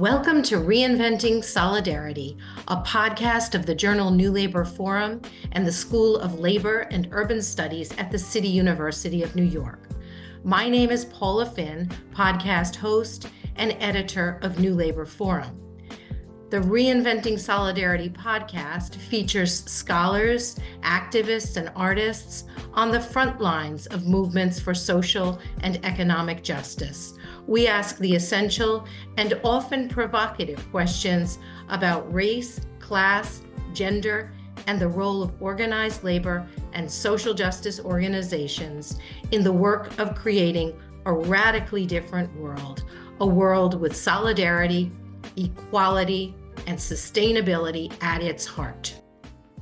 Welcome to Reinventing Solidarity, a podcast of the journal New Labor Forum and the School of Labor and Urban Studies at the City University of New York. My name is Paula Finn, podcast host and editor of New Labor Forum. The Reinventing Solidarity podcast features scholars, activists, and artists on the front lines of movements for social and economic justice. We ask the essential and often provocative questions about race, class, gender, and the role of organized labor and social justice organizations in the work of creating a radically different world, a world with solidarity, equality, and sustainability at its heart.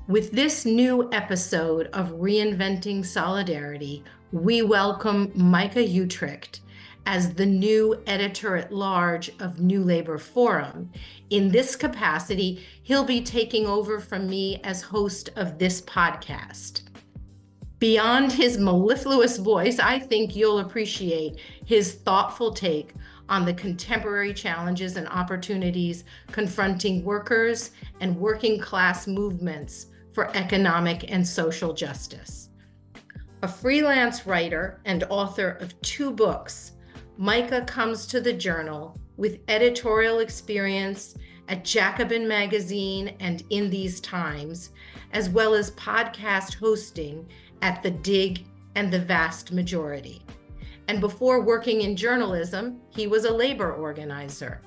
With this new episode of Reinventing Solidarity, we welcome Micah Uetricht as the new editor at large of New Labor Forum. In this capacity, he'll be taking over from me as host of this podcast. Beyond his mellifluous voice, I think you'll appreciate his thoughtful take on the contemporary challenges and opportunities confronting workers and working class movements for economic and social justice. A freelance writer and author of two books, Micah comes to the journal with editorial experience at Jacobin Magazine and In These Times, as well as podcast hosting at The Dig and The Vast Majority. And before working in journalism, he was a labor organizer.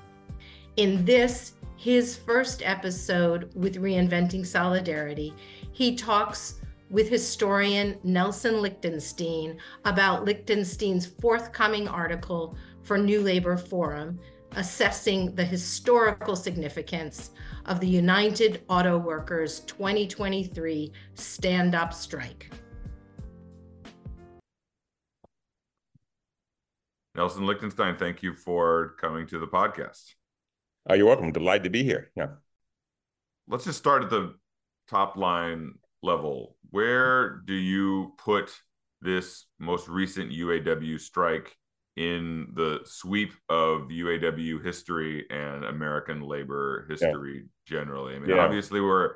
In this, his first episode with Reinventing Solidarity, he talks with historian Nelson Lichtenstein about Lichtenstein's forthcoming article for New Labor Forum assessing the historical significance of the United Auto Workers 2023 stand up strike. Nelson Lichtenstein, thank you for coming to the podcast. Oh, you're welcome. Delighted to be here. Yeah. Let's just start at the top line level, where do you put this most recent UAW strike in the sweep of UAW history and American labor history yeah. generally? I mean, yeah. obviously, we're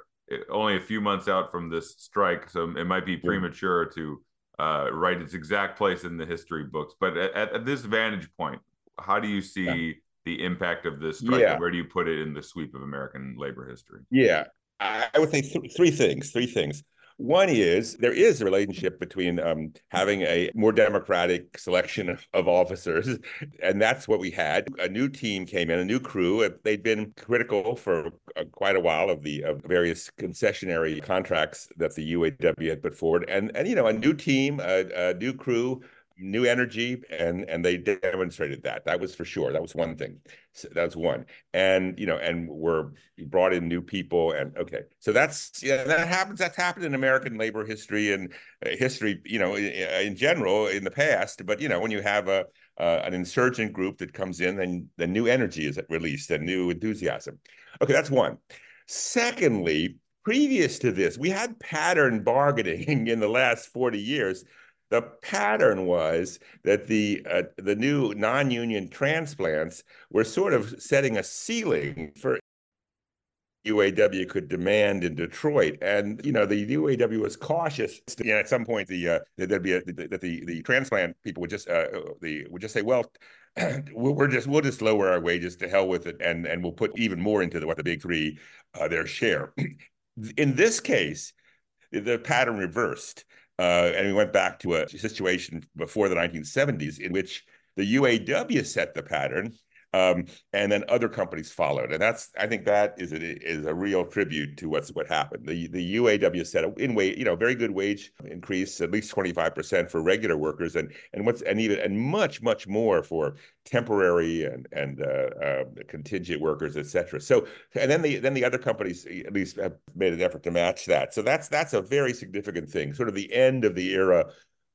only a few months out from this strike, so it might be premature to uh, write its exact place in the history books. But at, at this vantage point, how do you see the impact of this strike? Yeah. where do you put it in the sweep of American labor history? Yeah, I would say th- three things. Three things. One is there is a relationship between um, having a more democratic selection of, of, officers, and that's what we had. A new team came in, a new crew. They'd been critical for uh, quite a while of the of various concessionary contracts that the UAW had put forward, and and you know a new team, a, a new crew new energy and and they demonstrated that. That was for sure. That was one thing. So that's one. And you know and we're brought in new people and okay. So that's yeah that happens that's happened in american labor history and uh, history you know in, in, general in the past. But you know when you have a uh, an insurgent group that comes in then the new energy is released and new enthusiasm. Okay that's one. Secondly previous to this we had pattern bargaining in the last 40 years the pattern was that the uh, the new non-union transplants were sort of setting a ceiling for UAW could demand in Detroit, and you know the UAW was cautious. You know, at some point, the uh, there'd be a, that the the transplant people would just uh, the would just say, well, we're just we'll just lower our wages to hell with it, and and we'll put even more into the, what the big three uh, their share. In this case, the pattern reversed. Uh, and we went back to a situation before the 1970s in which the UAW set the pattern um, and then other companies followed, and that's I think that is a, is a real tribute to what's what happened. The the UAW a in wage, you know, very good wage increase, at least twenty five percent for regular workers, and and what's and even and much much more for temporary and and uh, uh, contingent workers, et cetera. So and then the then the other companies at least have made an effort to match that. So that's that's a very significant thing. Sort of the end of the era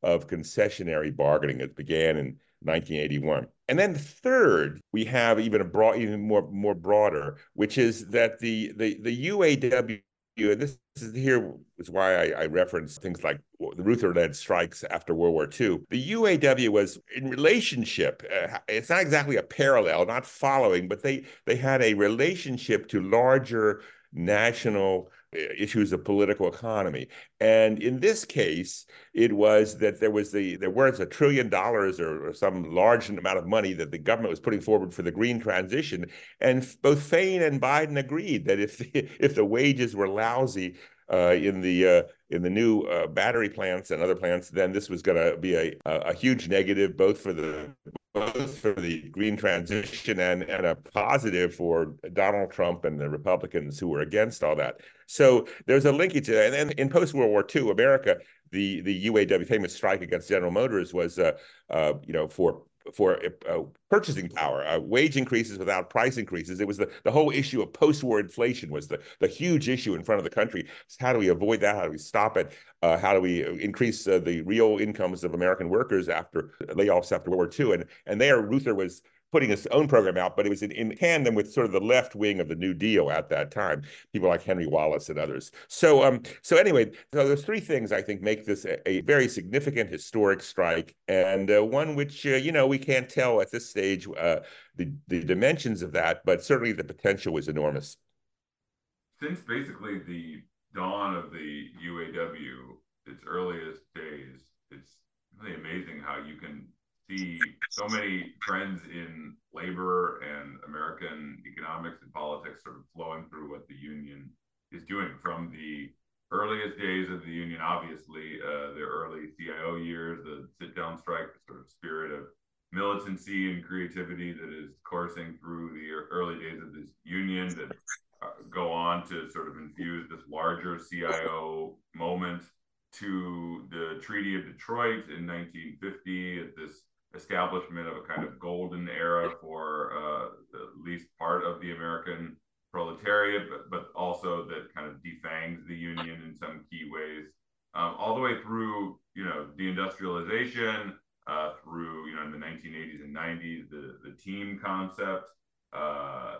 of concessionary bargaining that began in 1981. And then third, we have even a broad, even more more broader, which is that the the the UAW and this is here is why I, I reference things like the Reuther-led strikes after World War II. The UAW was in relationship. Uh, it's not exactly a parallel, not following, but they they had a relationship to larger national issues of political economy. And in this case, it was that there was the there was a trillion dollars or, or, some large amount of money that the government was putting forward for the green transition. And both Fain and Biden agreed that if the, if the wages were lousy uh, in the uh, in the new uh, battery plants and other plants, then this was going to be a, a huge negative both for the both for the green transition and, and a positive for Donald Trump and the Republicans who were against all that. So there's a linkage. And then in post World War II, America, the the UAW famous strike against General Motors was, uh, uh, you know, for for uh, purchasing power, uh, wage increases without price increases. It was the, the whole issue of post-war inflation was the, the huge issue in front of the country. how do we avoid that? How do we stop it? Uh, how do we increase uh, the real incomes of American workers after layoffs after World War II? And and there, Reuther was putting his own program out, but it was in, in tandem with sort of the left wing of the New Deal at that time, people like Henry Wallace and others. So, um, so anyway, so there's three things I think make this a, a very significant historic strike, and uh, one which uh, you know we can't tell at this stage uh, the the dimensions of that, but certainly the potential was enormous. Since basically the dawn of the UAW, its earliest days, it's really amazing how you can see so many trends in labor and American economics and politics sort of flowing through what the union is doing. From the earliest days of the union, obviously, uh, the early CIO years, the sit down strike, the sort of spirit of militancy and creativity that is coursing through the early days of this union that uh, go on to sort of infuse this larger CIO moment to the Treaty of Detroit in 1950 at this establishment of a kind of golden era for uh, at least part of the American proletariat, but, but also that kind of defangs the union in some key ways, um, all the way through, you know, deindustrialization, uh, through, you know, in the 1980s and 90s, the, the team concept, uh,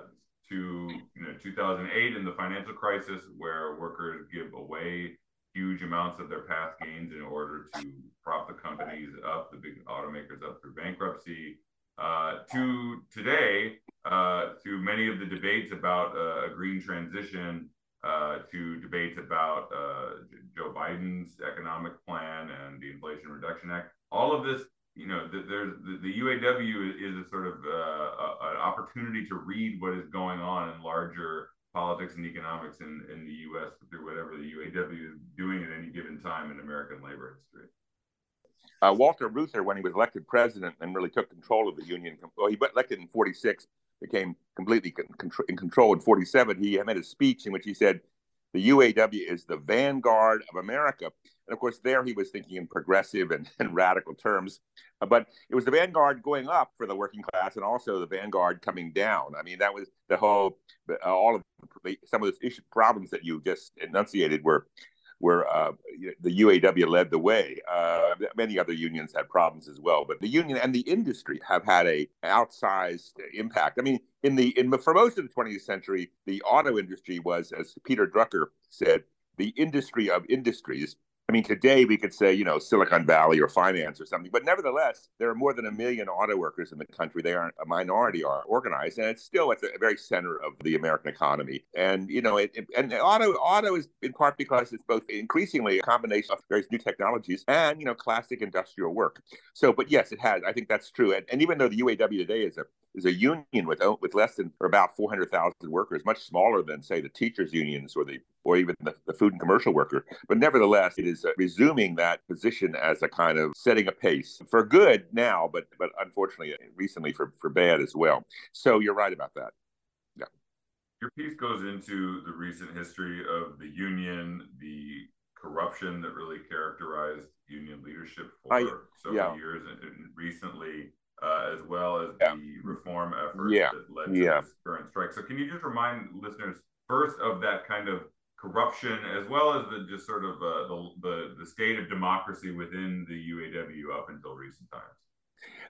to, you know, 2008 and the financial crisis where workers give away huge amounts of their past gains in order to prop the companies up, the big automakers up through bankruptcy, uh, to today, uh, many of the debates about uh, a green transition, uh, to debates about uh, Joe Biden's economic plan and the Inflation Reduction Act. All of this, you know, the, there's the, the, UAW is a sort of uh, an opportunity to read what is going on in larger politics and economics in, in the U.S. through whatever the UAW is doing at any given time in American labor history. Uh, Walter Reuther, when he was elected president and really took control of the union, well, he elected in 46, became completely con- in control in 47. He made a speech in which he said, the UAW is the vanguard of America. And of course, there he was thinking in progressive and, and radical terms. Uh, but it was the vanguard going up for the working class and also the vanguard coming down. I mean, that was the whole, uh, all of the, some of the issue, problems that you just enunciated were where uh, the UAW led the way. Uh, many other unions had problems as well, but the union and the industry have had a outsized impact. I mean, in the in for most of the 20th century, the auto industry was, as Peter Drucker said, the industry of industries. I mean, today we could say, you know, Silicon Valley or finance or something, but nevertheless, there are more than a million auto workers in the country. They aren't a minority are organized, and it's still at the very center of the American economy. And you know, it, it, and auto auto is in part because it's both increasingly a combination of various new technologies and you know classic industrial work. So, but yes, it has. I think that's true. And, and even though the UAW today is a is a union with with less than or about 400,000 workers, much smaller than say the teachers unions or the or even the, the food and commercial worker. But nevertheless, it is uh, resuming that position as a kind of setting a pace for good now, but but unfortunately uh, recently for for bad as well. So you're right about that. Yeah. Your piece goes into the recent history of the union, the corruption that really characterized union leadership for I, several yeah. years, and, and recently uh, as well as yeah. the reform efforts yeah. that led to yeah. this current strike. So, can you just remind listeners first of that kind of corruption, as well as the just sort of uh, the, the the state of democracy within the UAW up until recent times?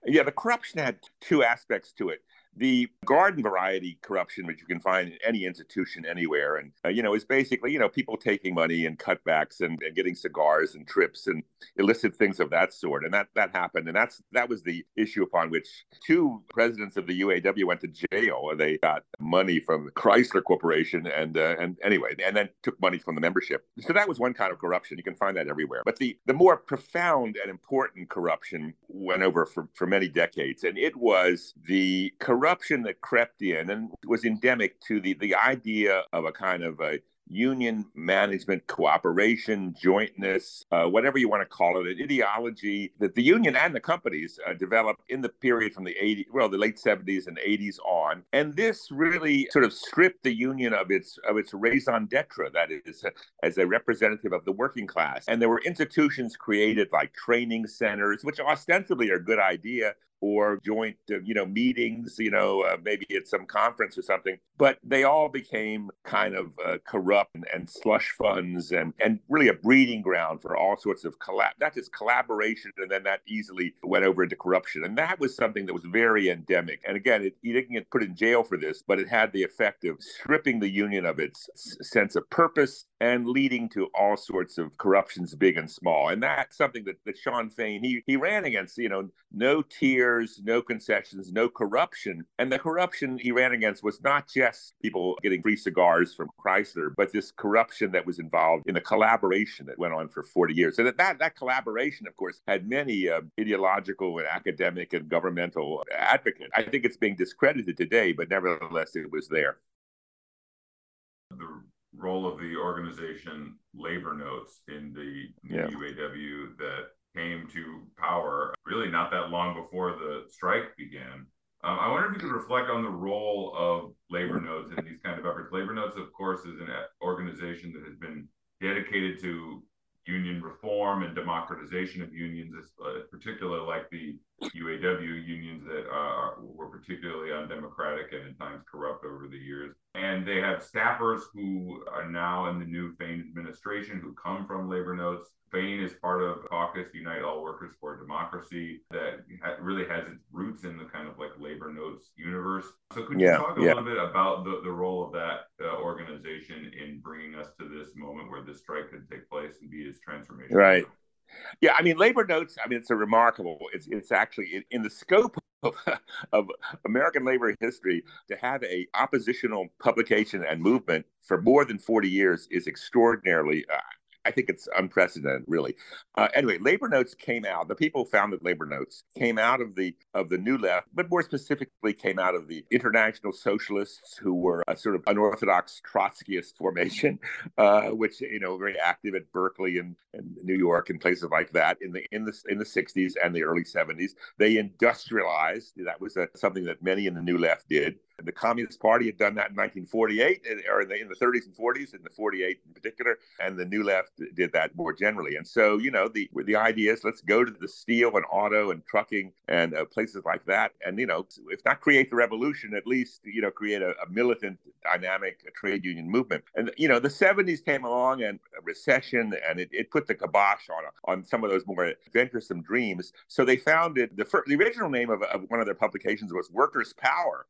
Yeah, the corruption had two aspects to it. The garden variety corruption, which you can find in any institution anywhere, and uh, you know, is basically you know people taking money and cutbacks and, and, getting cigars and trips and illicit things of that sort, and that that happened, and that's that was the issue upon which two presidents of the UAW went to jail. They got money from the Chrysler Corporation, and uh, and anyway, and then took money from the membership. So that was one kind of corruption. You can find that everywhere. But the the more profound and important corruption went over for for many decades, and it was the corruption that crept in and was endemic to the the idea of a kind of a union management cooperation, jointness, uh, whatever you want to call it, an ideology that the union and the companies uh, developed in the period from the 80s, well, the late 70s and 80s on. And this really sort of stripped the union of its of its raison d'etre, that is, as a representative of the working class. And there were institutions created like training centers, which ostensibly are a good idea, or joint, uh, you know, meetings, you know, uh, maybe at some conference or something. But they all became kind of uh, corrupt and, slush funds and, and really a breeding ground for all sorts of collab, not just collaboration, and then that easily went over into corruption. And that was something that was very endemic. And again, it, he didn't get put in jail for this, but it had the effect of stripping the union of its sense of purpose and leading to all sorts of corruptions, big and small. And that's something that, that Shawn Fain, he, he ran against, you know, no tears no concessions, no corruption. And the corruption he ran against was not just people getting free cigars from Chrysler, but this corruption that was involved in the collaboration that went on for 40 years. And that, that, that collaboration, of course, had many uh, ideological and academic and governmental advocates. I think it's being discredited today, but nevertheless, it was there. The role of the organization Labor Notes in the yeah. UAW that came to power really not that long before the strike began. Um, I wonder if you could reflect on the role of Labor Notes in these kind of efforts. Labor Notes, of course, is an organization that has been dedicated to union reform and democratization of unions, uh, particularly like the UAW unions that uh, were particularly undemocratic and at times corrupt over the years. And they have staffers who are now in the new Fain administration who come from Labor Notes. Fain is part of Caucus Unite All Workers for Democracy that ha- really has its roots in the kind of like Labor Notes universe. So could you talk a yeah. little bit about the, the role of that uh, organization in bringing us to this moment where this strike could take place and be as transformational? Right. Yeah, I mean, labor notes. I mean, it's a remarkable. It's it's actually in, in the scope of, of, American labor history to have a oppositional publication and movement for more than forty years is extraordinarily. Uh, I think it's unprecedented, really. Uh, anyway, labor notes came out. The people who founded labor notes came out of the of the New Left, but more specifically, came out of the International Socialists, who were a sort of unorthodox Trotskyist formation, uh, which you know very active at Berkeley and, and New York and places like that in the in the in the 60s and the early 70s. They industrialized. That was a, something that many in the New Left did. The Communist Party had done that in 1948, or in the, in the 30s and 40s, in the 48 in particular, and the New Left did that more generally. And so, you know, the the idea is let's go to the steel and auto and trucking and uh, places like that, and you know, if not create the revolution, at least you know create a, a militant, dynamic trade union movement. And you know, the 70s came along and a recession, and it, it put the kibosh on on some of those more venturesome dreams. So they founded the first, the original name of, of one of their publications was Workers' Power.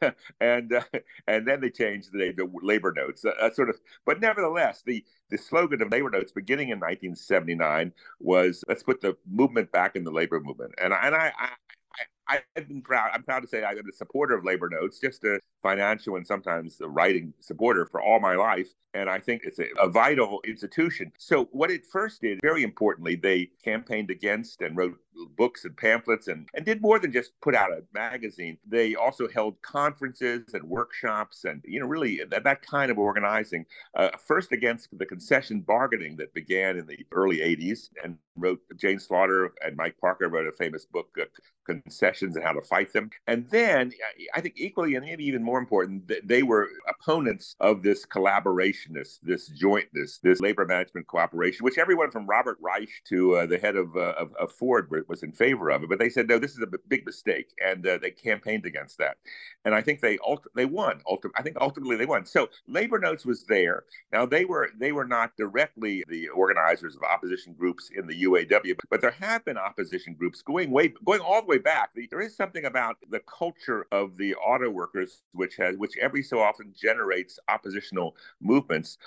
and uh, and then they changed the to Labor Notes. Uh, sort of, but nevertheless, the the slogan of Labor Notes beginning in 1979 was "Let's put the movement back in the labor movement." And and I, I I've been proud. I'm proud to say I've been a supporter of Labor Notes, just a financial and sometimes a writing supporter for all my life. And I think it's a, a, vital institution. So, what it first did, very importantly, they campaigned against and wrote books and pamphlets and, and did more than just put out a magazine. They also held conferences and workshops and, you know, really that, that kind of organizing. Uh, first against the concession bargaining that began in the early 80s and wrote Jane Slaughter and Mike Parker wrote a famous book, uh, Concessions and How to Fight Them. And then I think equally and maybe even more important, they were opponents of this collaborationist, this, jointness, this labor management cooperation, which everyone from Robert Reich to uh, the head of, uh, of, of, Ford were, was in favor of it, but they said no, this is a big mistake, and uh, they campaigned against that. And I think they ult- they won. Ulti- I think ultimately they won. So Labor Notes was there. Now they were they were not directly the organizers of opposition groups in the UAW, but there have been opposition groups going way going all the way back. There is something about the culture of the auto workers which has which every so often generates oppositional movements.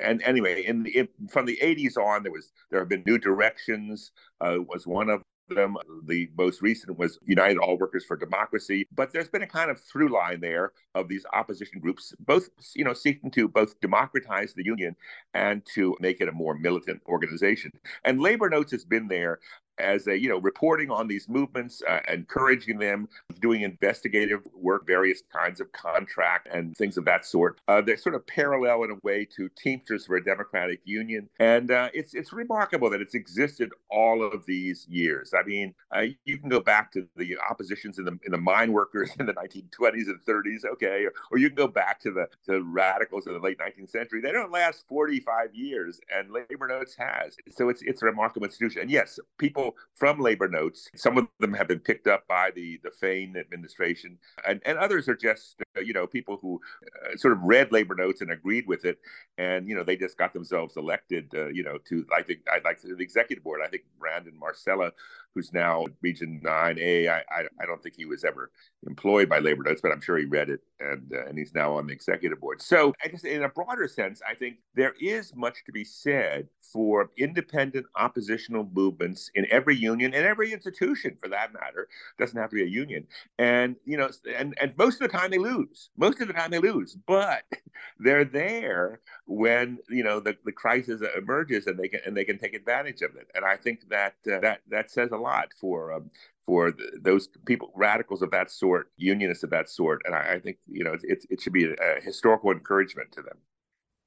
And anyway, in, the, in from the 80s on, there was there have been new directions. Uh, was one of them. The most recent was United All Workers for Democracy. But there's been a kind of through line there of these opposition groups, both you know seeking to both democratize the union and to make it a more militant organization. And Labor Notes has been there as a you know reporting on these movements uh, encouraging them doing investigative work various kinds of contract and things of that sort. Uh, they're sort of parallel in a way to teamsters for a democratic union. And uh, it's it's remarkable that it's existed all of these years. I mean uh, you can go back to the oppositions in the in the mine workers in the 1920s and 30s okay or, or you can go back to the the radicals of the late 19th century. They don't last 45 years and labor notes has. So it's it's a remarkable institution. And yes people from labor notes. Some of them have been picked up by the the Fain administration, and, and others are just uh, you know people who uh, sort of read labor notes and agreed with it, and you know they just got themselves elected. Uh, you know to I think I'd like the executive board. I think Brandon Mancilla who's now Region 9A. I, I, I, don't think he was ever employed by Labor Notes, but I'm sure he read it and, uh, and he's now on the executive board. So, I guess in a broader sense, I think there is much to be said for independent oppositional movements in every union and every institution for that matter. Doesn't have to be a union. And, you know, and, and most of the time they lose. Most of the time they lose, but they're there when, you know, the, the crisis emerges and they can, and they can take advantage of it. And I think that, uh, that, that says a lot for um, for the, those people, radicals of that sort, unionists of that sort, and I, I think you know it, it should be a, a, historical encouragement to them.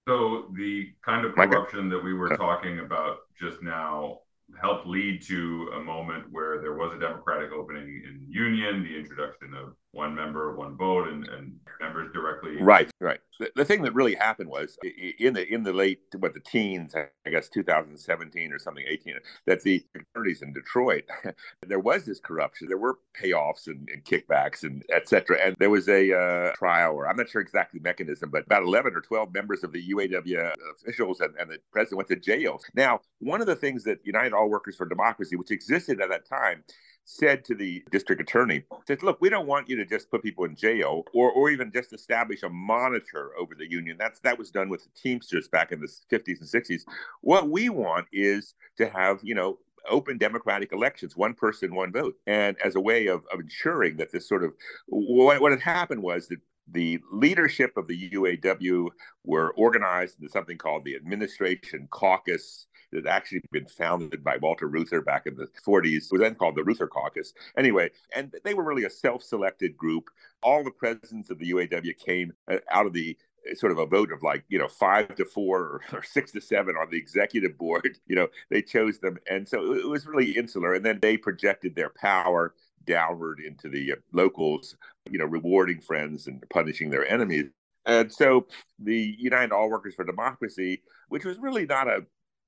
So the kind of corruption that we were talking about just now helped lead to a moment where there was a democratic opening in union, the introduction of one member, one vote, and, and members directly. Right, right. The, the thing that really happened was in the in the late what the teens, I guess 2017 or something, 18, that the attorneys in Detroit, there was this corruption. There were payoffs and, and kickbacks and etc. And there was a uh, trial, or I'm not sure exactly mechanism, but about 11 or 12 members of the UAW officials and, and the president went to jail. Now, one of the things that United All Workers for Democracy, which existed at that time, said to the district attorney, said, look, we don't want you to just put people in jail or, or even just establish a monitor over the union. That's that was done with the Teamsters back in the 50s and 60s. What we want is to have, you know, open democratic elections, one person, one vote. And as a way of, of ensuring that this sort of what, what had happened was that the leadership of the UAW were organized into something called the Administration Caucus that actually been founded by Walter Reuther back in the 40s. It was then called the Reuther Caucus. Anyway, and they were really a self selected group. All the presidents of the UAW came uh, out of the uh, sort of a vote of like you know five to four or, or, six to seven on the executive board you know they chose them and so it was really insular and then they projected their power downward into the uh, locals you know rewarding friends and punishing their enemies and so the united all workers for democracy which was really not a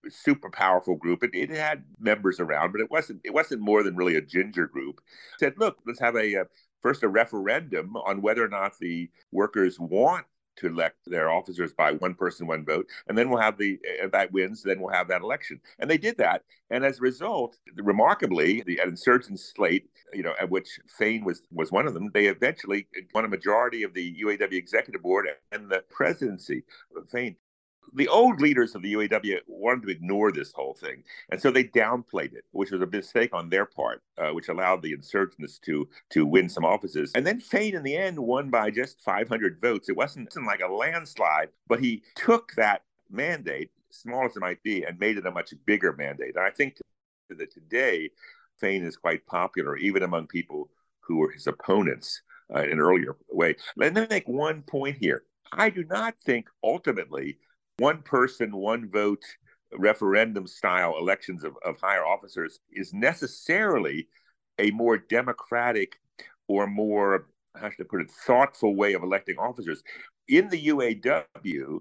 super powerful group. It, it had members around, but it wasn't it wasn't more than really a ginger group. Said, look, let's have a, uh, first a referendum on whether or not the workers want to elect their officers by one person, one vote, and then we'll have the if that wins, then we'll have that election. And they did that, and as a result, remarkably, the insurgent slate, you know, at which Fain was was one of them, they eventually won a majority of the UAW executive board and the presidency. Of Fain the old leaders of the UAW wanted to ignore this whole thing, and so they downplayed it, which was a mistake on their part, uh, which allowed the insurgents to to win some offices. And then Fain, in the end, won by just 500 votes. It wasn't, it wasn't like a landslide, but he took that mandate, small as it might be, and made it a much bigger mandate. And I think that today, Fain is quite popular, even among people who were his opponents uh, in an earlier way. Let me make one point here. I do not think ultimately one person, one vote referendum style elections of, of higher officers is necessarily a more democratic or more, how should I put it, thoughtful way of electing officers. In the UAW,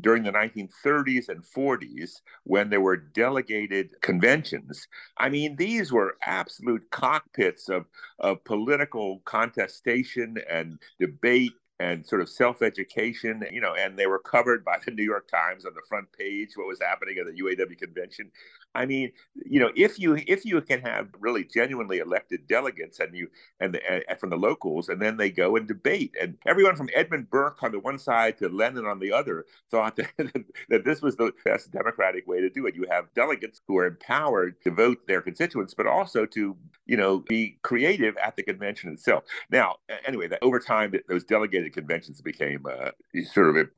during the 1930s and 40s when there were delegated conventions. I mean, these were absolute cockpits of, of political contestation and debate and sort of self-education, you know, and they were covered by the New York Times on the front page what was happening at the UAW convention. I mean, you know, if you if you can have really genuinely elected delegates and you and, the, and from the locals, and then they go and debate, and everyone from Edmund Burke on the one side to Lenin on the other thought that, that this was the best democratic way to do it. You have delegates who are empowered to vote their constituents, but also to you know be creative at the convention itself. Now, anyway, that over time, those delegated conventions became uh, sort of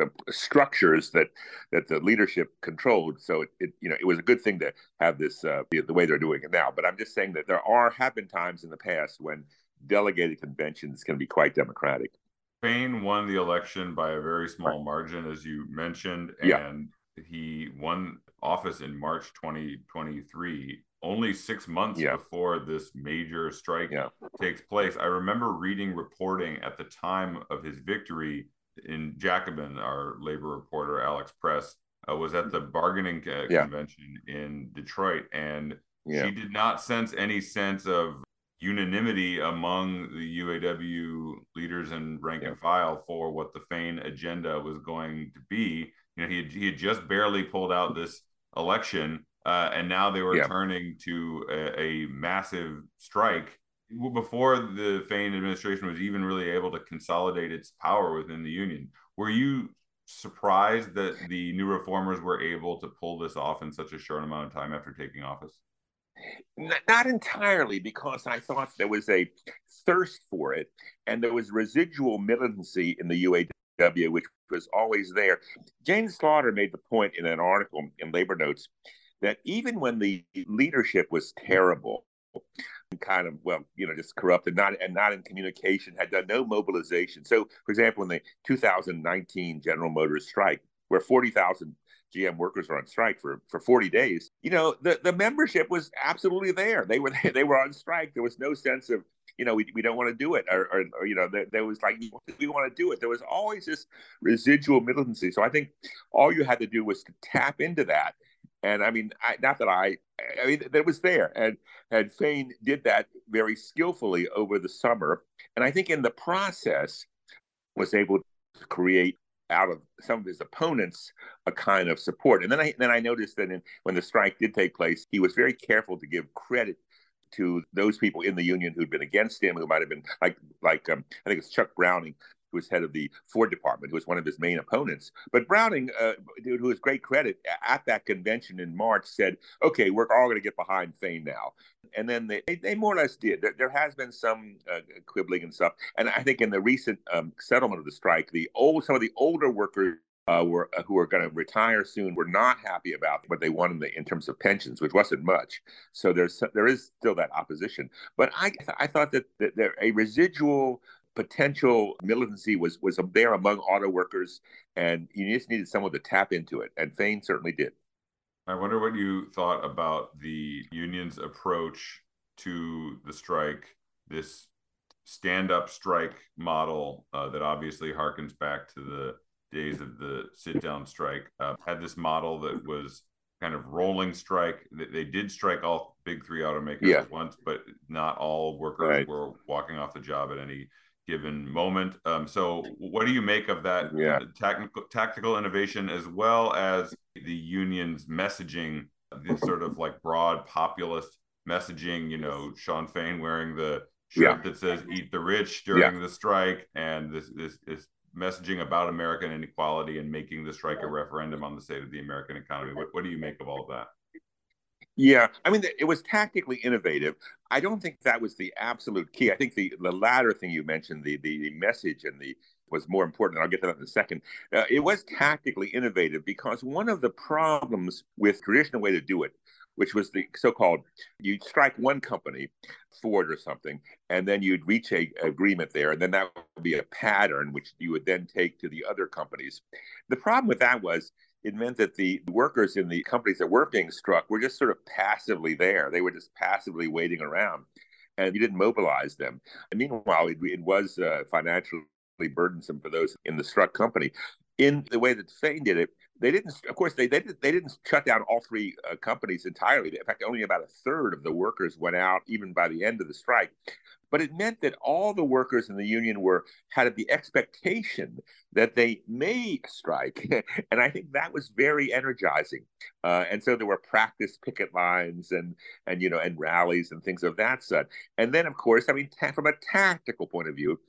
uh, structures that that the leadership controlled. So it, it you know it was a good good thing to have this uh, the, way they're doing it now. But I'm just saying that there are have been times in the past when delegated conventions can be quite democratic. Fain won the election by a very small margin, as you mentioned, and yeah. he won office in March 2023, only six months yeah. before this major strike yeah. takes place. I remember reading reporting at the time of his victory in Jacobin, our labor reporter Alex Press uh, was at the bargaining uh, yeah. convention in Detroit, and yeah. she did not sense any sense of unanimity among the UAW leaders and rank yeah. and file for what the Fain agenda was going to be. You know, he had, he had just barely pulled out this election, uh, and now they were turning to a, a massive strike before the Fain administration was even really able to consolidate its power within the union. Were you surprised that the new reformers were able to pull this off in such a short amount of time after taking office? Not entirely, because I thought there was a thirst for it, and there was residual militancy in the UAW, which was always there. Jane Slaughter made the point in an article in Labor Notes that even when the leadership was terrible, kind of well, you know, just corrupt and not and not in communication, had done no mobilization. So, for example, in the 2019 General Motors strike, where 40,000 GM workers were on strike for, for 40 days, you know, the, the membership was absolutely there. They were they were on strike. There was no sense of you know, we, we don't want to do it. Or, or, or you know, there, there, was like, we want to do it. There was always this residual militancy. So I think all you had to do was to tap into that and I mean, I, not that I, I mean, that was there. And, and Fain did that very skillfully over the summer. And I think in the process was able to create out of some of his opponents a kind of support. And then I, then I noticed that in, when the strike did take place, he was very careful to give credit to those people in the union who'd been against him, who might have been like, like um, I think it's Chuck Browning, who was head of the Ford department, who was one of his main opponents. But Browning, uh, who was great credit at that convention in March, said, "Okay, we're all going to get behind Fain now." And then they, they more or less did. There, there has been some uh, quibbling and stuff, and I think in the recent um, settlement of the strike, the old some of the older workers uh, were uh, who are going to retire soon were not happy about what they wanted in, the, in, terms of pensions, which wasn't much. So there's there is still that opposition. But I I thought that, that there a residual potential militancy was was there among auto workers, and you just needed someone to tap into it, and Fain certainly did. I wonder what you thought about the union's approach to the strike, this stand-up strike model uh, that obviously harkens back to the days of the sit-down strike. Uh, had this model that was kind of rolling strike. They, they did strike all big three automakers yeah. at once, but not all workers right. were walking off the job at any given moment. Um, so, what do you make of that yeah. tactical tactical innovation as well as the union's messaging, this sort of like broad populist messaging? You know, Shawn Fain wearing the shirt yeah. that says "Eat the Rich" during yeah. the strike, and this this is messaging about American inequality and making the strike a referendum on the state of the American economy. What, what do you make of all of that? Yeah, I mean, it was tactically innovative. I don't think that was the absolute key. I think the the latter thing you mentioned, the the, the message and the was more important. I'll get to that in a second. Uh, it was tactically innovative because one of the problems with traditional way to do it, which was the so-called you'd strike one company, Ford or something, and then you'd reach a agreement there, and then that would be a pattern which you would then take to the other companies. The problem with that was it meant that the workers in the companies that were being struck were just sort of passively there. They were just passively waiting around, and you didn't mobilize them. And meanwhile, it, it was uh, financially burdensome for those in the struck company. in the way that Fain did it, they didn't. Of course, they they, they didn't shut down all three uh, companies entirely. In fact, only about a third of the workers went out, even by the end of the strike. But it meant that all the workers in the union were had the expectation that they may strike, and I think that was very energizing. Uh, and so there were practice picket lines and and you know and rallies and things of that sort. And then, of course, I mean, from a tactical point of view,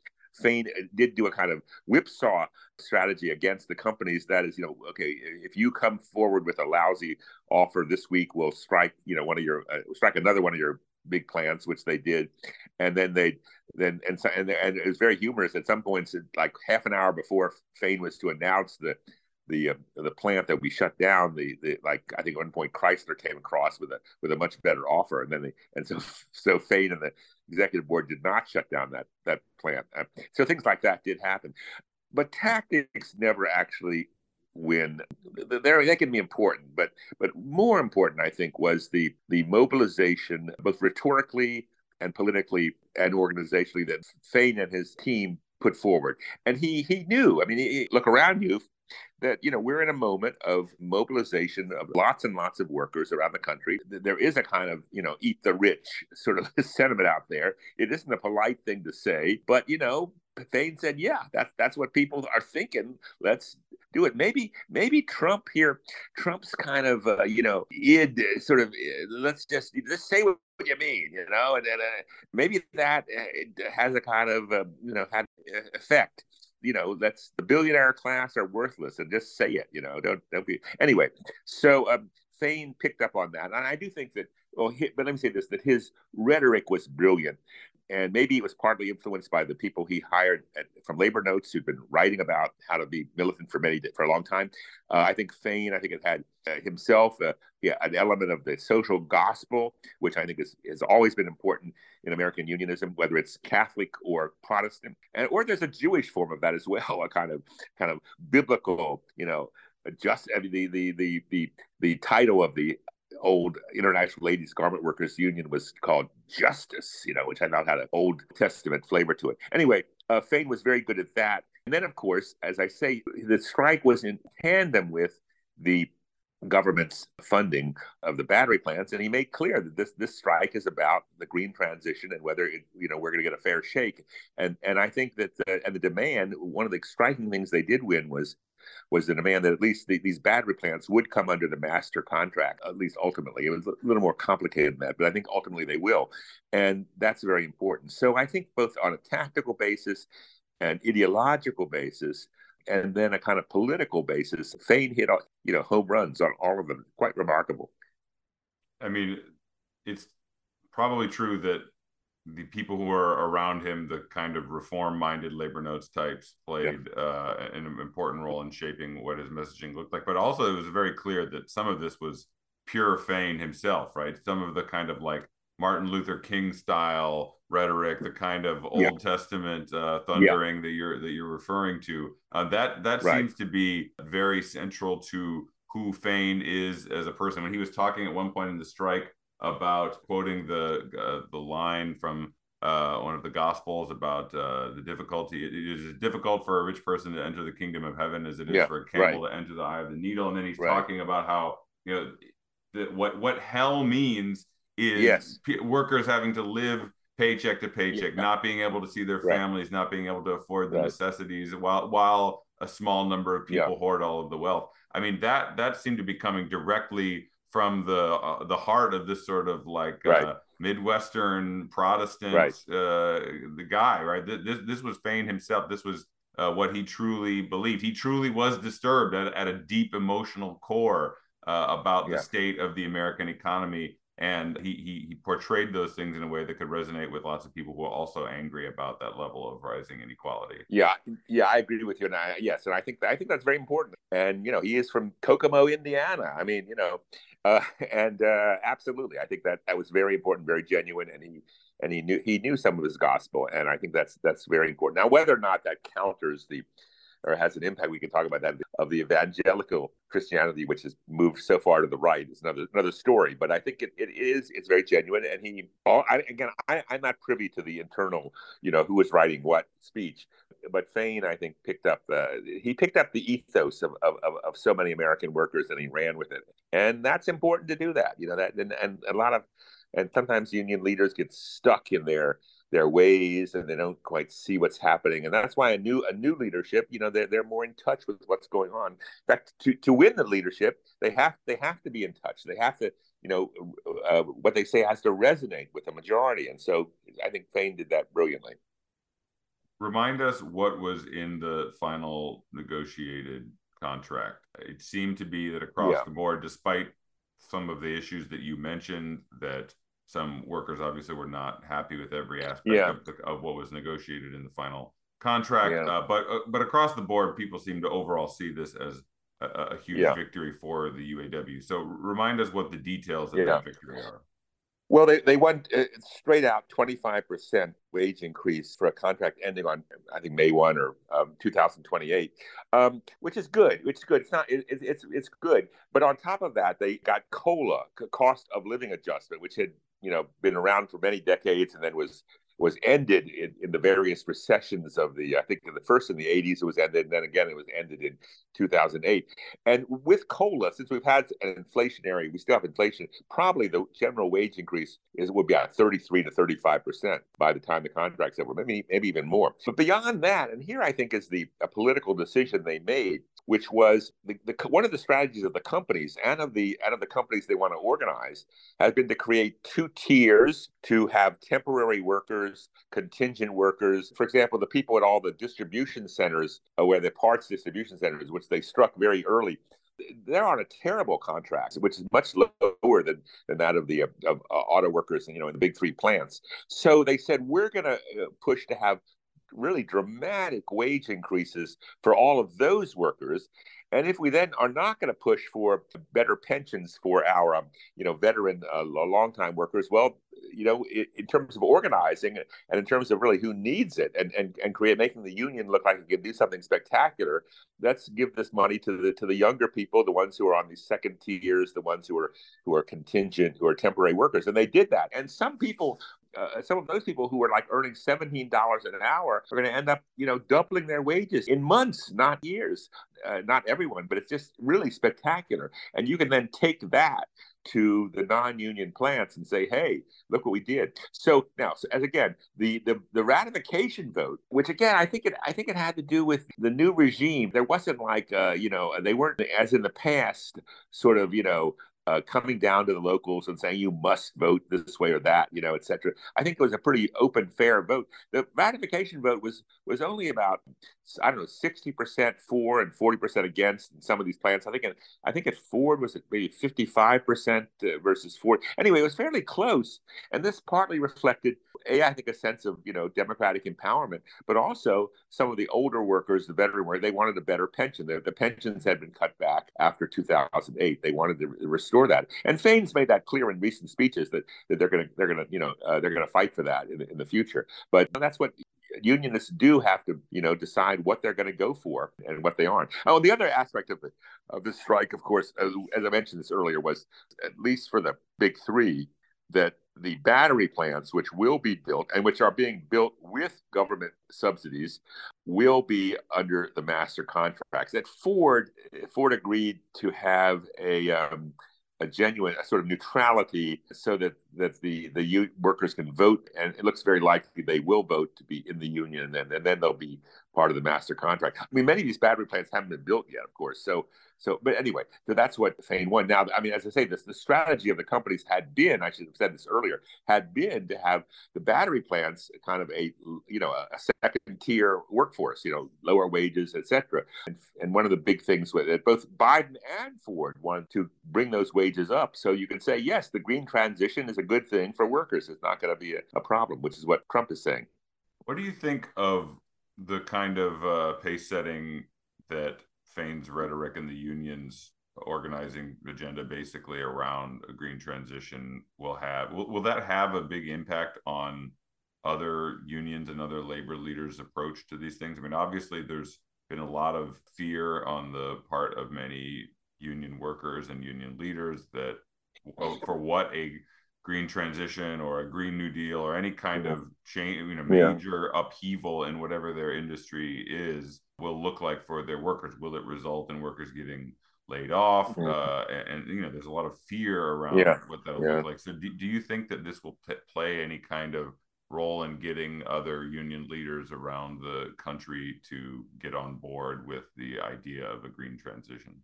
Fain did do a kind of whipsaw strategy against the companies. That is, you know, okay, if you come forward with a lousy offer this week, we'll strike, you know, one of your uh, strike another one of your big plants, which they did, and then they then and so, and, and it was very humorous. At some points, like half an hour before Fain was to announce the the uh, the plant that we shut down, the the like I think at one point Chrysler came across with a with a much better offer, and then they and so so Fain and the executive board did not shut down that that plant. Uh, so things like that did happen, but tactics never actually win. They're, they can be important, but but more important, I think, was the the mobilization, both rhetorically and politically and organizationally, that Fain and his team put forward. And he he knew. I mean, he, look around you that you know we're in a moment of mobilization of lots and lots of workers around the country there is a kind of you know eat the rich sort of sentiment out there it isn't a polite thing to say but you know Fain said, "Yeah, that's that's what people are thinking. Let's do it. Maybe maybe Trump here, Trump's kind of uh, you know id sort of. Uh, let's just just say what you mean, you know, and, and uh, maybe that uh, has a kind of uh, you know had effect you know, let's the billionaire class are worthless, and just say it. You know, don't don't be anyway. So um, Fain picked up on that, and I do think that. Well, he, but let me say this: that his rhetoric was brilliant and maybe it was partly influenced by the people he hired at, from Labor Notes who'd been writing about how to be militant for many for a long time. Uh, I think Fain, I think it had uh, himself uh, yeah, an element of the social gospel, which I think is, has always been important in American unionism, whether it's Catholic or Protestant, and or there's a Jewish form of that as well, a kind of kind of biblical, you know, just I mean, the the the the the title of the old International Ladies Garment Workers Union was called Justice, you know, which I thought had an Old Testament flavor to it. Anyway, uh, Fain was very good at that. And then, of course, as I say, the strike was in tandem with the government's funding of the battery plants, and he made clear that this this strike is about the green transition and whether it, you know we're going to get a fair shake. And and I think that the, and the demand, one of the striking things they did win was was the demand that at least the, these battery plants would come under the master contract, at least ultimately. It was a little more complicated than that, but I think ultimately they will. And that's very important. So I think both on a tactical basis and ideological basis, and then a kind of political basis, Fain hit you know home runs on all of them. Quite remarkable. I mean, it's probably true that the people who are around him, the kind of reform-minded labor notes types, played yeah. uh, an important role in shaping what his messaging looked like. But also, it was very clear that some of this was pure Fain himself, right? Some of the kind of like Martin Luther King style rhetoric, the kind of Old yeah. Testament uh, thundering yeah. that you're that you're referring to, uh, that that right. seems to be very central to who Fain is as a person. When he was talking at one point in the strike about quoting the uh, the line from uh, one of the gospels about uh, the difficulty. It is difficult for a rich person to enter the kingdom of heaven as it is yeah, for a camel right. to enter the eye of the needle. And then he's right. talking about how you know the, what what hell means is yes. p- workers having to live paycheck to paycheck, yeah. not being able to see their families, not being able to afford the necessities, while while a small number of people yeah. hoard all of the wealth. I mean that that seemed to be coming directly from the uh, the heart of this sort of like uh, right. uh, Midwestern Protestant right. uh, the guy, right? This this was Fain himself. This was uh, what he truly believed. He truly was disturbed at, at a deep emotional core uh, about yeah. the state of the American economy and he, he, he portrayed those things in a way that could resonate with lots of people who are also angry about that level of rising inequality. Yeah, yeah, I agree with you. And I, yes, and I think I think that's very important. And you know, he is from Kokomo, Indiana. I mean, you know, uh, and uh, absolutely, I think that that was very important, very genuine, and he and he knew he knew some of his gospel, and I think that's that's very important. Now, whether or not that counters the or has an impact. We can talk about that of the evangelical Christianity, which has moved so far to the right. Is another another story, but I think it, it is it's very genuine. And he, all, I, again, I, I'm not privy to the internal, you know, who was writing what speech, but Fain, I think, picked up the he picked up the ethos of, of, of so many American workers, and he ran with it. And that's important to do that, you know. That and, and a lot of and sometimes union leaders get stuck in their their ways and they don't quite see what's happening. And that's why a new a new leadership you know they're, they're more in touch with what's going on. In fact to, to win the leadership they have they have to be in touch. They have to you know uh, what they say has to resonate with the majority. And so i think Fain did that brilliantly. Remind us what was in the final negotiated contract. It seemed to be that across yeah. the board despite some of the issues that you mentioned that some workers obviously were not happy with every aspect yeah. of, the, of, what was negotiated in the final contract. Yeah. Uh, but uh, but across the board, people seem to overall see this as a, a huge yeah. victory for the UAW. So remind us what the details of that victory are. Well, they, they went uh, straight out 25% wage increase for a contract ending on, I think, May 1 or um, 2028, um, which is good, which is good. It's not, it, it's, it's good. But on top of that, they got COLA, cost of living adjustment, which had you know been around for many decades and then was was ended in, in the various recessions of the I think in the first in the 80s it was ended and then again it was ended in 2008 and with cola since we've had an inflationary we still have inflation probably the general wage increase is would be at 33 to 35 percent by the time the contract's over maybe maybe even more. But beyond that and here I think is the a political decision they made which was the, the, one of the strategies of the companies and of the and of the companies they want to organize has been to create two tiers to have temporary workers, contingent workers. For example, the people at all the distribution centers, uh, where the parts distribution centers, which they struck very early, they're on a terrible contract, which is much lower than, than that of the of, uh, auto workers, you know, in the big three plants. So they said we're going to uh, push to have really dramatic wage increases for all of those workers. And if we then are not going to push for better pensions for our, um, you know, veteran, uh, long-time workers, well, you know, in, in, terms of organizing and in terms of really who needs it, and and and create making the union look like it can do something spectacular, let's give this money to the to the younger people, the ones who are on these second tiers, the ones who are who are contingent, who are temporary workers, and they did that. And some people uh, some of those people who were like earning $17 an hour are going to end up, you know, doubling their wages in months, not years. Uh, not everyone, but it's just really spectacular. And you can then take that to the non-union plants and say, "Hey, look what we did." So now, so as again, the, the the ratification vote, which again, I think it I think it had to do with the new regime. There wasn't like uh, you know they weren't as in the past, sort of you know uh, coming down to the locals and saying you must vote this way or that, you know, et cetera. I think it was a pretty open, fair vote. The ratification vote was was only about I don't know sixty percent for and forty percent against in some of these plants. I think I think at Ford was it maybe fifty five percent uh, versus Ford. Anyway, it was fairly close, and this partly reflected a I think a sense of you know democratic empowerment, but also some of the older workers, the veteran workers, they wanted a better pension. The, the pensions had been cut back after two thousand eight. They wanted to restore restore that. And Fain's made that clear in recent speeches that, that they're going to they're going to you know uh, they're going to fight for that in, in the future. But that's what unionists do have to you know decide what they're going to go for and what they aren't. Oh, the other aspect of the of the strike, of course, as, as I mentioned this earlier, was at least for the big three that the battery plants, which will be built and which are being built with government subsidies, will be under the master contracts. That Ford, Ford agreed to have a um, a genuine a sort of neutrality so that that the the workers can vote and it looks very likely they will vote to be in the union and then and then they'll be part of the master contract. I mean many of these battery plants haven't been built yet of course. So so, but anyway, so that's what Fain won. Now, I mean, as I say, this the strategy of the companies had been, I should have said this earlier, had been to have the battery plants kind of a, you know, a second tier workforce, you know, lower wages, etc. And, and one of the big things with it, both Biden and Ford wanted to bring those wages up. So you can say, yes, the green transition is a good thing for workers. It's not going to be a, a problem, which is what Trump is saying. What do you think of the kind of uh, pace setting that Fain's rhetoric and the unions organizing agenda basically around a green transition will have will, will that have a big impact on other unions and other labor leaders approach to these things i mean obviously there's been a lot of fear on the part of many union workers and union leaders that oh, for what a green transition or a green new deal or any kind of change you know major yeah. upheaval in whatever their industry is will look like for their workers will it result in workers getting laid off mm-hmm. uh, and, and, you know there's a lot of fear around yeah. what that'll yeah. look like so do, do you think that this will p- play any kind of role in getting other union leaders around the country to get on board with the idea of a green transition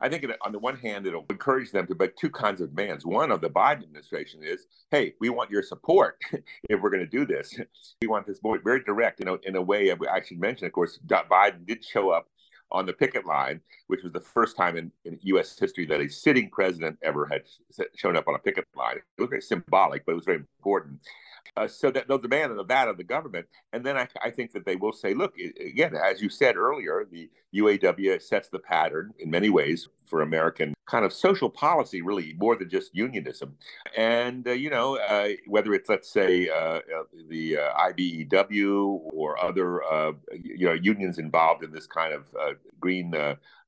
I think it, on the one hand, it'll encourage them to make two kinds of demands. One of the Biden administration is, hey, we want your support if we're going to do this. We want this more very direct, you know, in a way. I should mention, of course, Biden did show up on the picket line, which was the first time in, in U.S. history that a sitting president ever had shown up on a picket line. It was very symbolic, but it was very important. Uh, so that they'll demand of that of the government. And then I, I, think that they will say, look, again, as you said earlier, the UAW sets the pattern in many ways for American kind of social policy, really more than just unionism. And, uh, you know, uh, whether it's, let's say, uh, uh, the uh, IBEW or other, you know, unions involved in this kind of green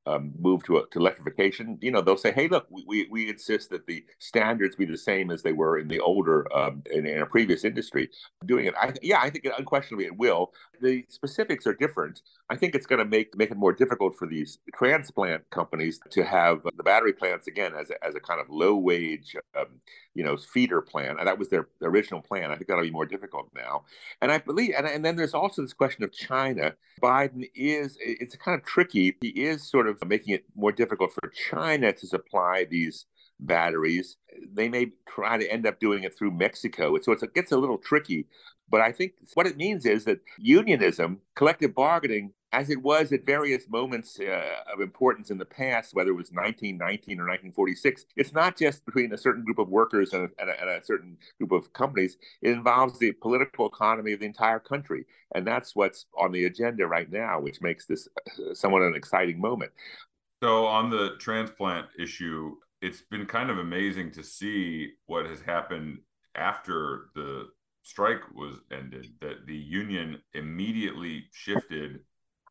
um, move to, to electrification, you know, they'll say, hey, look, we, we insist that the standards be the same as they were in the older, um, in, in, a previous industry doing it. I, yeah, I think it, unquestionably it will. The specifics are different. I think it's going to make make it more difficult for these transplant companies to have the battery plants again as a, as a kind of low wage, um, you know, feeder plan. And that was their original plan. I think that'll be more difficult now. And I believe, and, and then there's also this question of China. Biden is, it's kind of tricky. He is sort of making it more difficult for China to supply these batteries. They may try to end up doing it through Mexico. So it gets a little tricky. But I think what it means is that unionism, collective bargaining, as it was at various moments uh, of importance in the past, whether it was 1919 or 1946, it's not just between a certain group of workers and a, and, a, and a, certain group of companies. It involves the political economy of the entire country. And that's what's on the agenda right now, which makes this uh, somewhat an exciting moment. So, on the transplant issue, it's been kind of amazing to see what has happened after the strike was ended that the union immediately shifted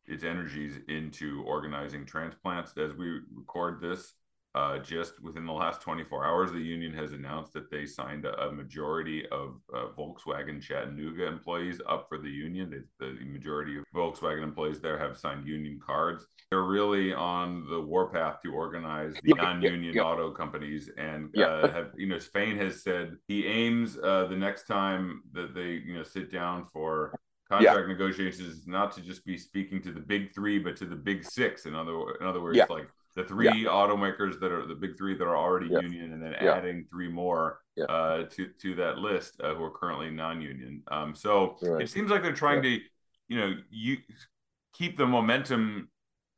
its energies into organizing transplants. As we record this uh, just within the last 24 hours, the union has announced that they signed a, a majority of uh, Volkswagen Chattanooga employees up for the union. They, the majority of Volkswagen employees there have signed union cards. They're really on the warpath to organize the yeah, non-union yeah, yeah. auto companies, and uh, have you know Fain has said he aims uh, the next time that they you know sit down for contract negotiations is not to just be speaking to the big three, but to the big six. In other in other words, like the three yeah. automakers that are the big three that are already yeah. union, and then yeah. adding three more uh, to to that list uh, who are currently non-union. Um, so right. it seems like they're trying to, you know, you keep the momentum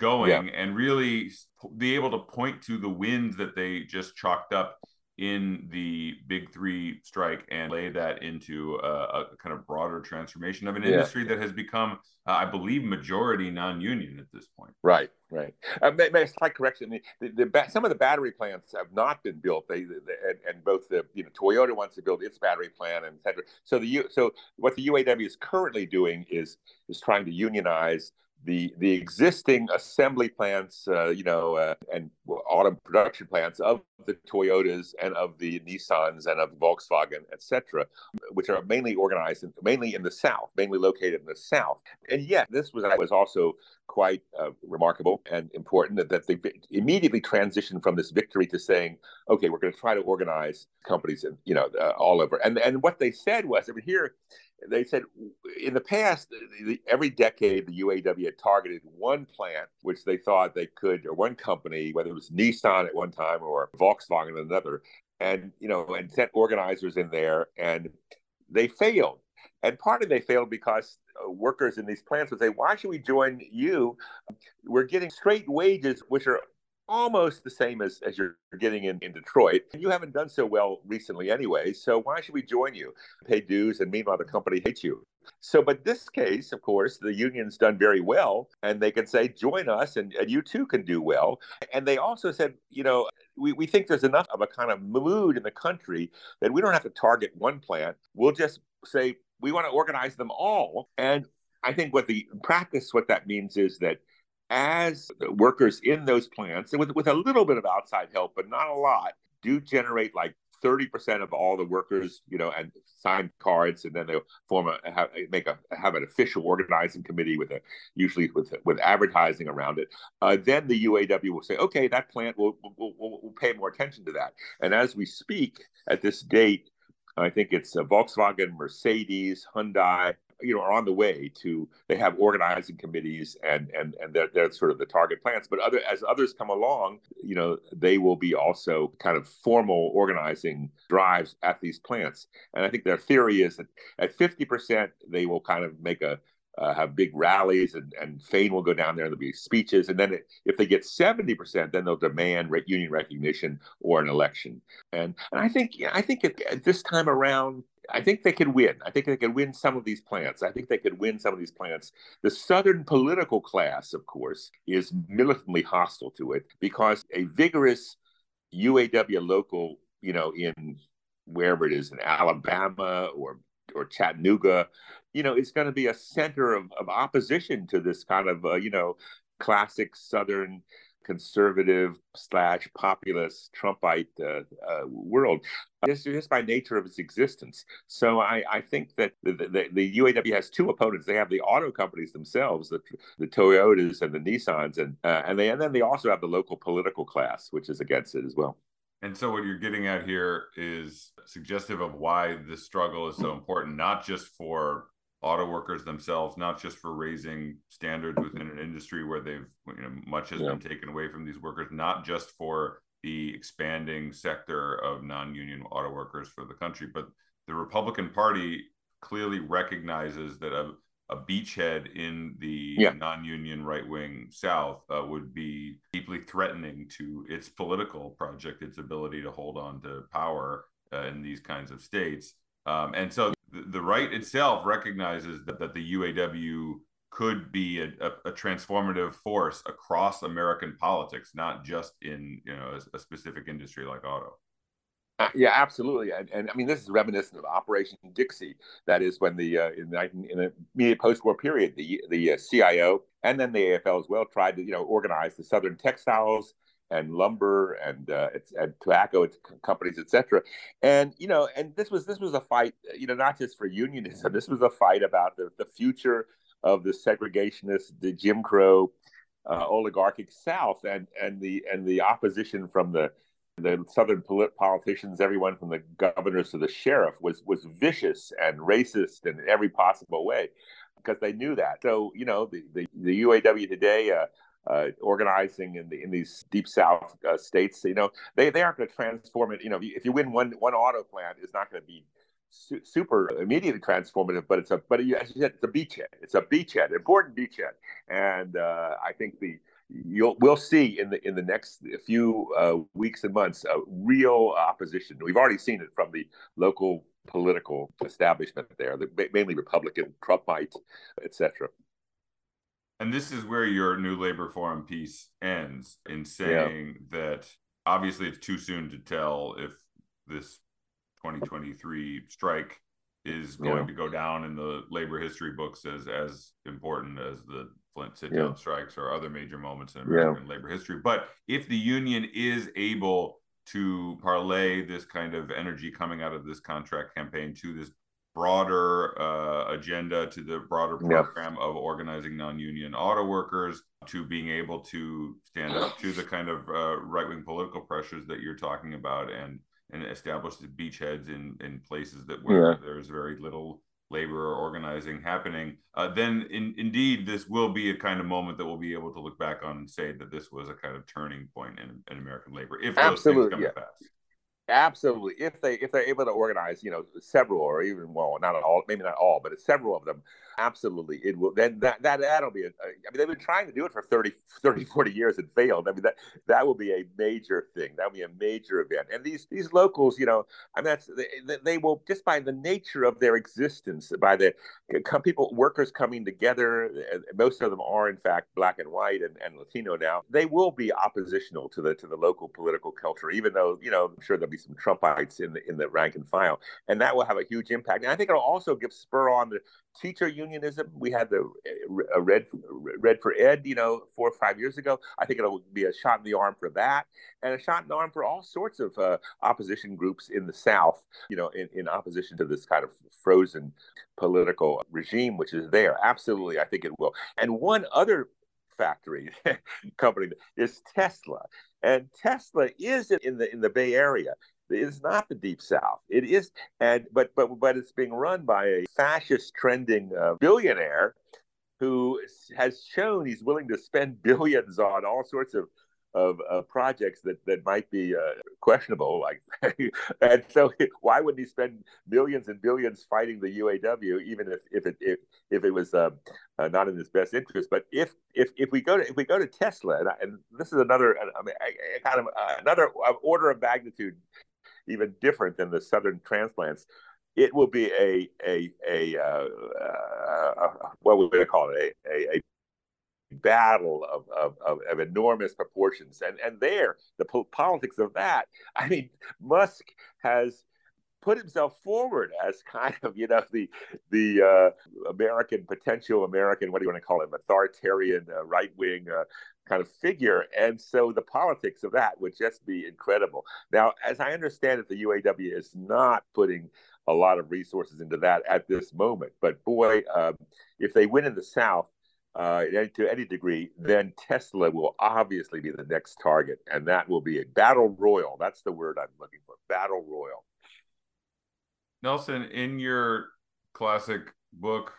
going and really be able to point to the wins that they just chalked up in the big three strike and lay that into a, a kind of broader transformation of an yeah. industry that has become, uh, I believe, majority non-union at this point. Right, right. Uh, may, may slight correction: the, the, the, some of the battery plants have not been built. They, they and, and, both the you know Toyota wants to build its battery plant and etc. So the so what the UAW is currently doing is is trying to unionize the the existing assembly plants, uh, you know, uh, and auto production plants of the Toyotas and of the Nissans and of Volkswagen, etc., which are mainly organized in, mainly in the South, mainly located in the South. And yet, this was was also quite uh, remarkable and important that, that they immediately transitioned from this victory to saying, okay, we're going to try to organize companies, in, you know, uh, all over. And and what they said was, I mean, here they said in the past, every decade, the UAW had targeted one plant which they thought they could, or one company, whether it was Nissan at one time or Volkswagen at another, and you know, and sent organizers in there, and they failed. And partly they failed because uh, workers in these plants would say, "Why should we join you? We're getting straight wages, which are almost the same as, as you're getting in, in Detroit. You haven't done so well recently anyway, so why should we join you? Pay dues, and meanwhile, the company hates you. So, but this case, of course, the union's done very well, and they can say, join us, and, and you too can do well. And they also said, you know, we, we think there's enough of a kind of mood in the country that we don't have to target one plant. We'll just say, we want to organize them all. And I think what the practice, what that means is that as workers in those plants, with, with a little bit of outside help, but not a lot, do generate like 30% of all the workers, you know, and sign cards, and then they'll form a have, make a have an official organizing committee with a usually with with advertising around it. Uh, then the UAW will say, okay, that plant will will, will will pay more attention to that. And as we speak at this date, I think it's uh, Volkswagen, Mercedes, Hyundai, you know are on the way to they have organizing committees and and and they're, they're sort of the target plants but other as others come along you know they will be also kind of formal organizing drives at these plants and i think their theory is that at 50% they will kind of make a uh, have big rallies and, and Fain will go down there and there'll be speeches. And then it, if they get 70%, then they'll demand re- union recognition or an election. And, and I think, I think at, at this time around, I think they could win. I think they could win some of these plants. I think they could win some of these plants. The Southern political class, of course, is militantly hostile to it because a vigorous UAW local, you know, in wherever it is in Alabama or or Chattanooga, you know, is going to be a center of, of opposition to this kind of, uh, you know, classic Southern conservative slash populist Trumpite uh, uh, world, just, just by nature of its existence. So I, I think that the, the, the, UAW has two opponents. They have the auto companies themselves, the, the Toyotas and the Nissans, and uh, and they and then they also have the local political class, which is against it as well. And so, what you're getting at here is suggestive of why this struggle is so important, not just for auto workers themselves, not just for raising standards within an industry where they've, you know, much has yeah. been taken away from these workers, not just for the expanding sector of non-union auto workers for the country, but the Republican Party clearly recognizes that a, a beachhead in the yeah. non-union right-wing South uh, would be deeply threatening to its political project, its ability to hold on to power uh, in these kinds of states. Um, and so the, right itself recognizes that, that the UAW could be a, a, a, transformative force across American politics, not just in you know a, a specific industry like auto. Uh, yeah, absolutely, and, and, I mean this is reminiscent of Operation Dixie. That is when the uh, in, the, in the immediate post-war period, the the uh, CIO and then the AFL as well tried to you know organize the Southern textiles and lumber and uh, and tobacco companies, etc. And you know, and this was this was a fight, you know, not just for unionism. This was a fight about the, the future of the segregationist, the Jim Crow, uh, oligarchic South, and and the and the opposition from the the southern polit- politicians, everyone from the governors to the sheriff, was was vicious and racist in every possible way because they knew that. So you know, the the, the UAW today. Uh, uh, organizing in the in these deep south uh, states. You know, they, they aren't going to transform it. You know, if you win one one auto plant, it's not going to be su- super immediately transformative, but it's a but as you said, it's a beachhead. It's a beachhead, important beachhead, and uh, I think the you'll we'll see in the in the next few uh, weeks and months a real opposition. We've already seen it from the local political establishment there, the, mainly Republican, Trumpite, etc. And this is where your new labor forum piece ends in saying yeah. that obviously it's too soon to tell if this 2023 strike is going yeah. to go down in the labor history books as as important as the Flint sit down yeah. strikes or other major moments in American labor history. But if the union is able to parlay this kind of energy coming out of this contract campaign to this broader uh, agenda to the broader program of organizing non-union auto workers to being able to stand up to the kind of uh, right-wing political pressures that you're talking about and and establish the beachheads in in places that where yeah. there's very little labor or organizing happening uh, then in, indeed this will be a kind of moment that we'll be able to look back on and say that this was a kind of turning point in, in american labor if those Absolutely, things come yeah. to pass Absolutely. If they if they're able to organize, you know, several or even well, not all, maybe not all, but several of them, absolutely, it will. Then that that that'll be. A, I mean, they've been trying to do it for 30, 30, 40 years and failed. I mean, that that will be a major thing. That will be a major event. And these these locals, you know, I mean, that's they, they will just by the nature of their existence, by the people workers coming together. Most of them are in fact black and white and, and Latino now. They will be oppositional to the to the local political culture, even though you know, I'm sure there'll be some Trumpites in the in the rank and file, and that will have a huge impact. And I think it'll also give spur on the teacher unionism. We had the uh, red red for ed, you know, four or five years ago. I think it'll be a shot in the arm for that, and a shot in the arm for all sorts of uh, opposition groups in the South, you know, in, in opposition to this kind of frozen political regime which is there. Absolutely, I think it will. And one other factory company is Tesla, and Tesla is in the in the Bay Area. Is not the deep south. It is, and but but but it's being run by a fascist trending uh, billionaire who has shown he's willing to spend billions on all sorts of of uh, projects that that might be uh, questionable. Like, and so why would he spend millions and billions fighting the UAW, even if if it if, if it was uh, uh, not in his best interest? But if if if we go to if we go to Tesla, and, and this is another I mean, kind of uh, another order of magnitude even different than the southern transplants, it will be a a a, uh, uh, what would we call it a, a, a battle of, of, of, of, enormous proportions. And and there, the po- politics of that. I mean, Musk has put himself forward as kind of you know the the uh, American potential American what do you want to call him authoritarian uh, right wing uh, kind of figure. And so the politics of that would just be incredible. Now, as I understand it, the UAW is not putting a lot of resources into that at this moment. But boy, um, if they win in the South, uh, to any degree, then Tesla will obviously be the next target, and that will be a battle royal. That's the word I'm looking for battle royal. Nelson, in your classic book,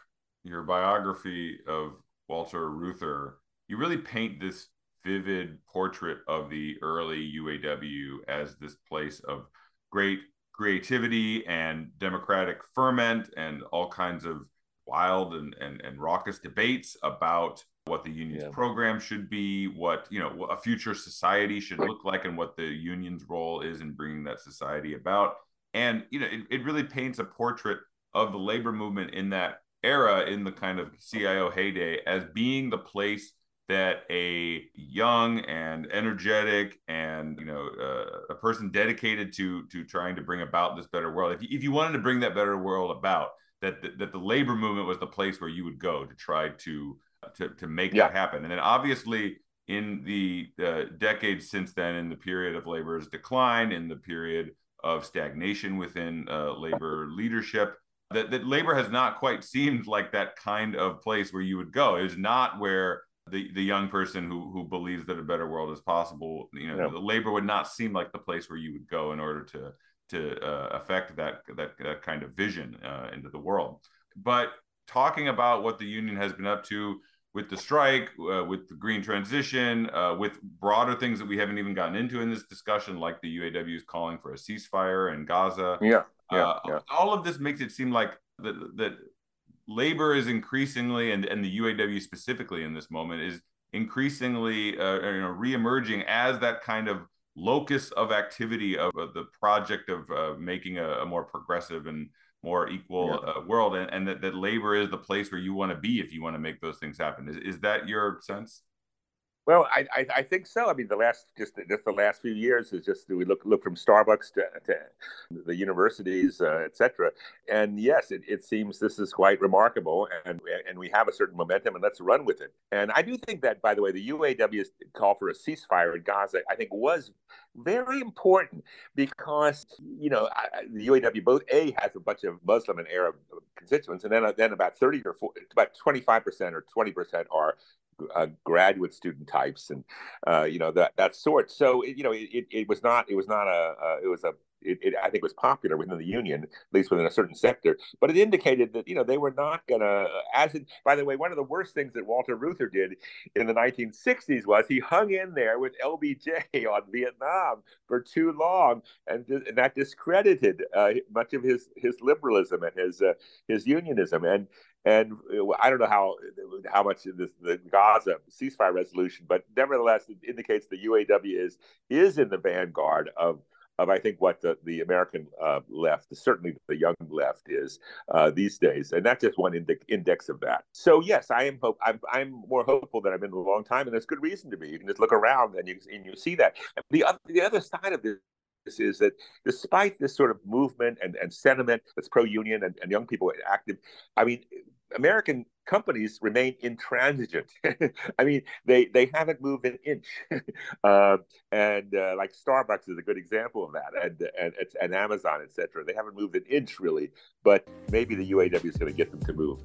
your biography of Walter Reuther, you really paint this vivid portrait of the early UAW as this place of great creativity and democratic ferment and all kinds of wild and, and, and raucous debates about what the union's yeah. program should be, what you know a future society should look like, and what the union's role is in bringing that society about. And you know, it, it really paints a portrait of the labor movement in that era, in the kind of CIO heyday, as being the place that a young and energetic and you know uh, a person dedicated to to trying to bring about this better world. If you, if you wanted to bring that better world about that the, that the labor movement was the place where you would go to try to to, to make yeah. that happen. And then obviously in the uh, decades since then in the period of labor's decline in the period of stagnation within uh, labor leadership that, that labor has not quite seemed like that kind of place where you would go. It is not where the the young person who who believes that a better world is possible you know yeah. the labor would not seem like the place where you would go in order to to uh, affect that, that that kind of vision uh, into the world but talking about what the union has been up to with the strike uh, with the green transition uh, with broader things that we haven't even gotten into in this discussion like the uaw is calling for a ceasefire in gaza yeah yeah, uh, yeah. all of this makes it seem like that that labor is increasingly, and, and the UAW specifically in this moment, is increasingly uh, you know, reemerging as that kind of locus of activity of uh, the project of uh, making a, a, more progressive and more equal yeah. uh, world, and, and that, that labor is the place where you want to be if you want to make those things happen. Is, is that your sense? Well, I, I, I, think so. I mean, the last just just the last few years is just we look look from Starbucks to, to the universities, uh, etc. And yes, it, it seems this is quite remarkable, and and we have a certain momentum, and let's run with it. And I do think that, by the way, the UAW's call for a ceasefire in Gaza, I think, was very important because you know the UAW both a has a bunch of Muslim and Arab constituents, and then then about thirty or 40, about twenty five percent or twenty percent are uh, graduate student types and uh, you know that that sort. So it, you know it, it, it was not it was not a uh, it was a it, it, I think was popular within the union, at least within a certain sector. But it indicated that you know they were not going to. As it, by the way, one of the worst things that Walter Reuther did in the 1960s was he hung in there with LBJ on Vietnam for too long, and, and that discredited uh, much of his his liberalism and his uh, his unionism. And and uh, I don't know how how much this the Gaza ceasefire resolution, but nevertheless, it indicates the UAW is is in the vanguard of of I think what the the American uh, left, certainly the young left, is uh, these days, and that's just one index index of that. So yes, I am hope I'm I'm more hopeful than I've been in a long time, and there's good reason to be. You can just look around and you and you see that. The other the other side of this is that despite this sort of movement and, and sentiment that's pro-union and, and young people active, I mean, American companies remain intransigent. I mean, they they haven't moved an inch, uh, and uh, like Starbucks is a good example of that, and and and Amazon, etc. They haven't moved an inch really, but maybe the UAW is going to get them to move.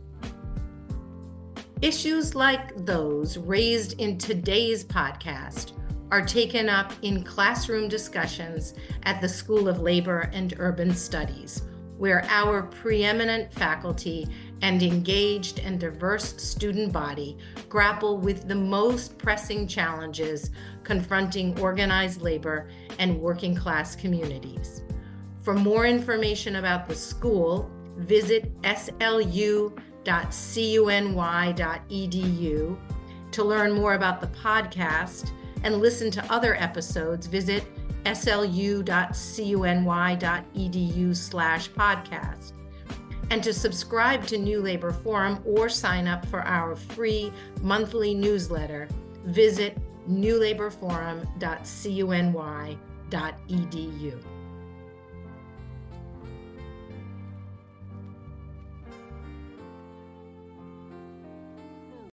Issues like those raised in today's podcast are taken up in classroom discussions at the School of Labor and Urban Studies, where our preeminent faculty and engaged and diverse student body grapple with the most pressing challenges confronting organized labor and working class communities. For more information about the school, visit slu.cuny.edu. To learn more about the podcast and listen to other episodes, visit slu.cuny.edu slash podcast and to subscribe to New Labor Forum or sign up for our free monthly newsletter, visit newlaborforum.cuny.edu.